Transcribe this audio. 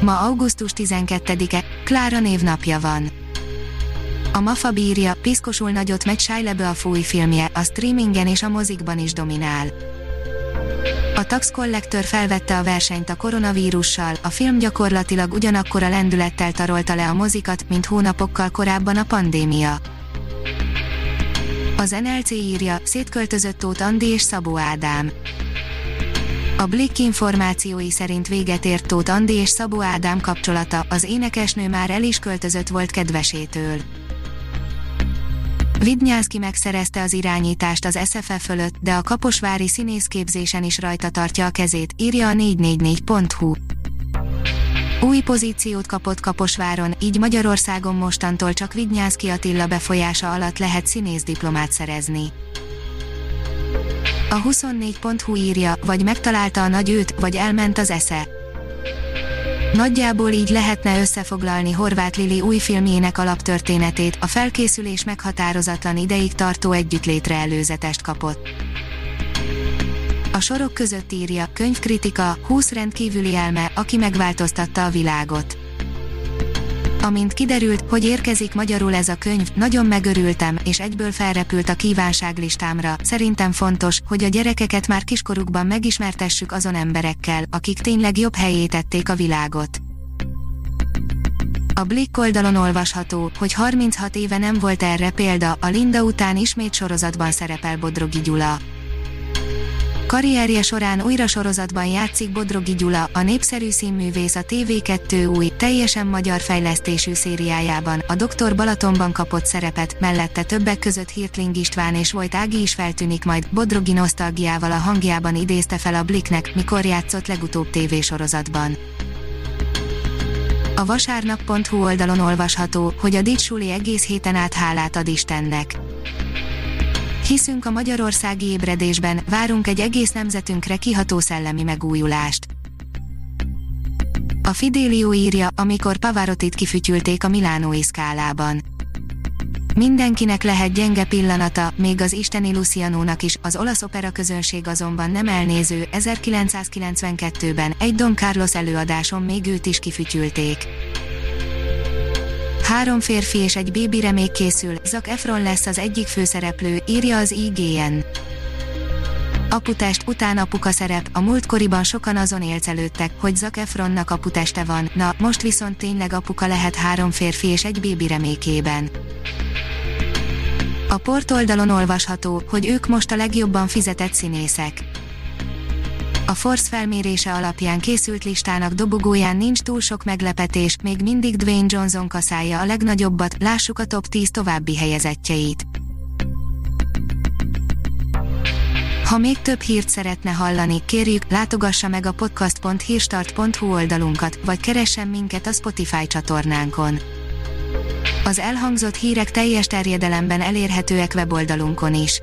Ma augusztus 12-e, Klára névnapja van. A Mafa bírja, piszkosul nagyot megy Shia a fúj filmje, a streamingen és a mozikban is dominál. A Tax Collector felvette a versenyt a koronavírussal, a film gyakorlatilag ugyanakkor a lendülettel tarolta le a mozikat, mint hónapokkal korábban a pandémia. Az NLC írja, szétköltözött Tóth Andi és Szabó Ádám. A Blick információi szerint véget ért Tóth Andi és Szabó Ádám kapcsolata, az énekesnő már el is költözött volt kedvesétől. Vidnyánszki megszerezte az irányítást az SFF fölött, de a kaposvári színészképzésen is rajta tartja a kezét, írja a 444.hu. Új pozíciót kapott Kaposváron, így Magyarországon mostantól csak Vidnyánszki Attila befolyása alatt lehet színészdiplomát szerezni. A 24.hu írja, vagy megtalálta a nagy őt, vagy elment az esze. Nagyjából így lehetne összefoglalni Horváth Lili új filmjének alaptörténetét, a felkészülés meghatározatlan ideig tartó együttlétre előzetest kapott. A sorok között írja, könyvkritika, 20 rendkívüli elme, aki megváltoztatta a világot. Amint kiderült, hogy érkezik magyarul ez a könyv, nagyon megörültem, és egyből felrepült a kívánságlistámra. Szerintem fontos, hogy a gyerekeket már kiskorukban megismertessük azon emberekkel, akik tényleg jobb helyé tették a világot. A Blick oldalon olvasható, hogy 36 éve nem volt erre példa, a Linda után ismét sorozatban szerepel Bodrogi Gyula. Karrierje során újra sorozatban játszik Bodrogi Gyula, a népszerű színművész a TV2 új, teljesen magyar fejlesztésű szériájában, a Dr. Balatonban kapott szerepet, mellette többek között Hirtling István és Vojt Ági is feltűnik majd, Bodrogi nosztalgiával a hangjában idézte fel a Bliknek, mikor játszott legutóbb tévésorozatban. A vasárnap.hu oldalon olvasható, hogy a Dicsuli egész héten át hálát ad Istennek. Hiszünk a magyarországi ébredésben, várunk egy egész nemzetünkre kiható szellemi megújulást. A Fidelio írja, amikor Pavarotit kifütyülték a Milánói szkálában. Mindenkinek lehet gyenge pillanata, még az isteni Lucianónak is, az olasz opera közönség azonban nem elnéző, 1992-ben egy Don Carlos előadáson még őt is kifütyülték. Három férfi és egy bébi remék készül, Zac Efron lesz az egyik főszereplő, írja az IGN. Aputest után apuka szerep, a múltkoriban sokan azon élcelődtek, hogy Zac Efronnak aputeste van, na, most viszont tényleg apuka lehet három férfi és egy bébi remékében. A portoldalon olvasható, hogy ők most a legjobban fizetett színészek. A Force felmérése alapján készült listának dobogóján nincs túl sok meglepetés, még mindig Dwayne Johnson kaszálja a legnagyobbat, lássuk a top 10 további helyezettjeit. Ha még több hírt szeretne hallani, kérjük, látogassa meg a podcast.hírstart.hu oldalunkat, vagy keressen minket a Spotify csatornánkon. Az elhangzott hírek teljes terjedelemben elérhetőek weboldalunkon is.